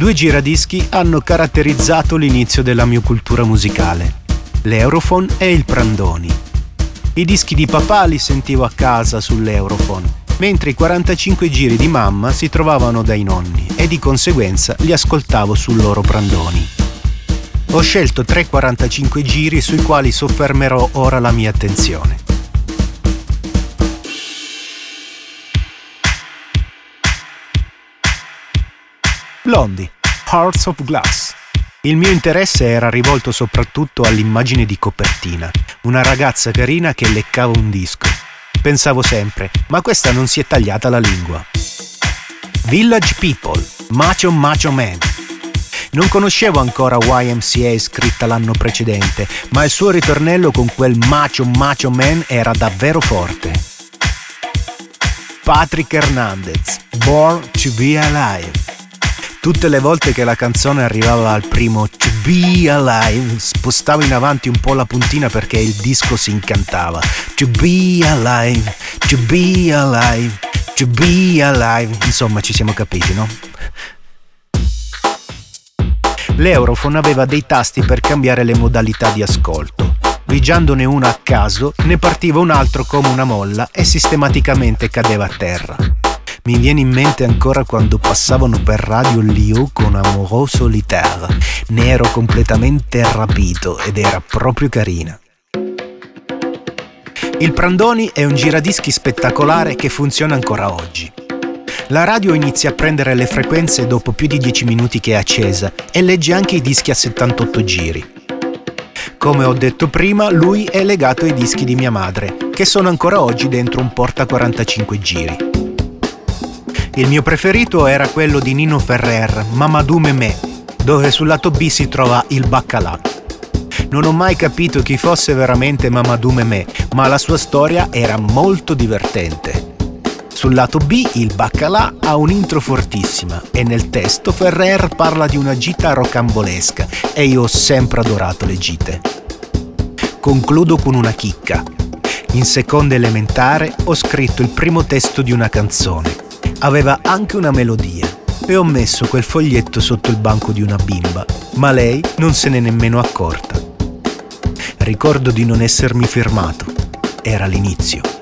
Due giradischi hanno caratterizzato l'inizio della mia cultura musicale, l'Europhone e il Prandoni. I dischi di papà li sentivo a casa sull'Europhone, mentre i 45 giri di mamma si trovavano dai nonni e di conseguenza li ascoltavo sul loro Prandoni. Ho scelto tre 45 giri sui quali soffermerò ora la mia attenzione. Blondie, Hearts of Glass. Il mio interesse era rivolto soprattutto all'immagine di copertina, una ragazza carina che leccava un disco. Pensavo sempre, ma questa non si è tagliata la lingua. Village People, Macho Macho Man. Non conoscevo ancora YMCA scritta l'anno precedente, ma il suo ritornello con quel Macho Macho Man era davvero forte. Patrick Hernandez, Born to be Alive. Tutte le volte che la canzone arrivava al primo To Be Alive, spostavo in avanti un po' la puntina perché il disco si incantava. To Be Alive, To Be Alive, To Be Alive. Insomma, ci siamo capiti, no? L'Europhone aveva dei tasti per cambiare le modalità di ascolto. Pigiandone uno a caso, ne partiva un altro come una molla e sistematicamente cadeva a terra. Mi viene in mente ancora quando passavano per radio Liu con Amoureux Solitaire. Ne ero completamente rapito ed era proprio carina. Il Prandoni è un giradischi spettacolare che funziona ancora oggi. La radio inizia a prendere le frequenze dopo più di 10 minuti che è accesa e legge anche i dischi a 78 giri. Come ho detto prima, lui è legato ai dischi di mia madre, che sono ancora oggi dentro un porta 45 giri. Il mio preferito era quello di Nino Ferrer, Mamadou Memé, dove sul lato B si trova il baccalà. Non ho mai capito chi fosse veramente Mamadou Memé, ma la sua storia era molto divertente. Sul lato B il baccalà ha un'intro fortissima e nel testo Ferrer parla di una gita rocambolesca e io ho sempre adorato le gite. Concludo con una chicca. In seconda elementare ho scritto il primo testo di una canzone aveva anche una melodia e ho messo quel foglietto sotto il banco di una bimba, ma lei non se n'è nemmeno accorta. Ricordo di non essermi fermato. Era l'inizio.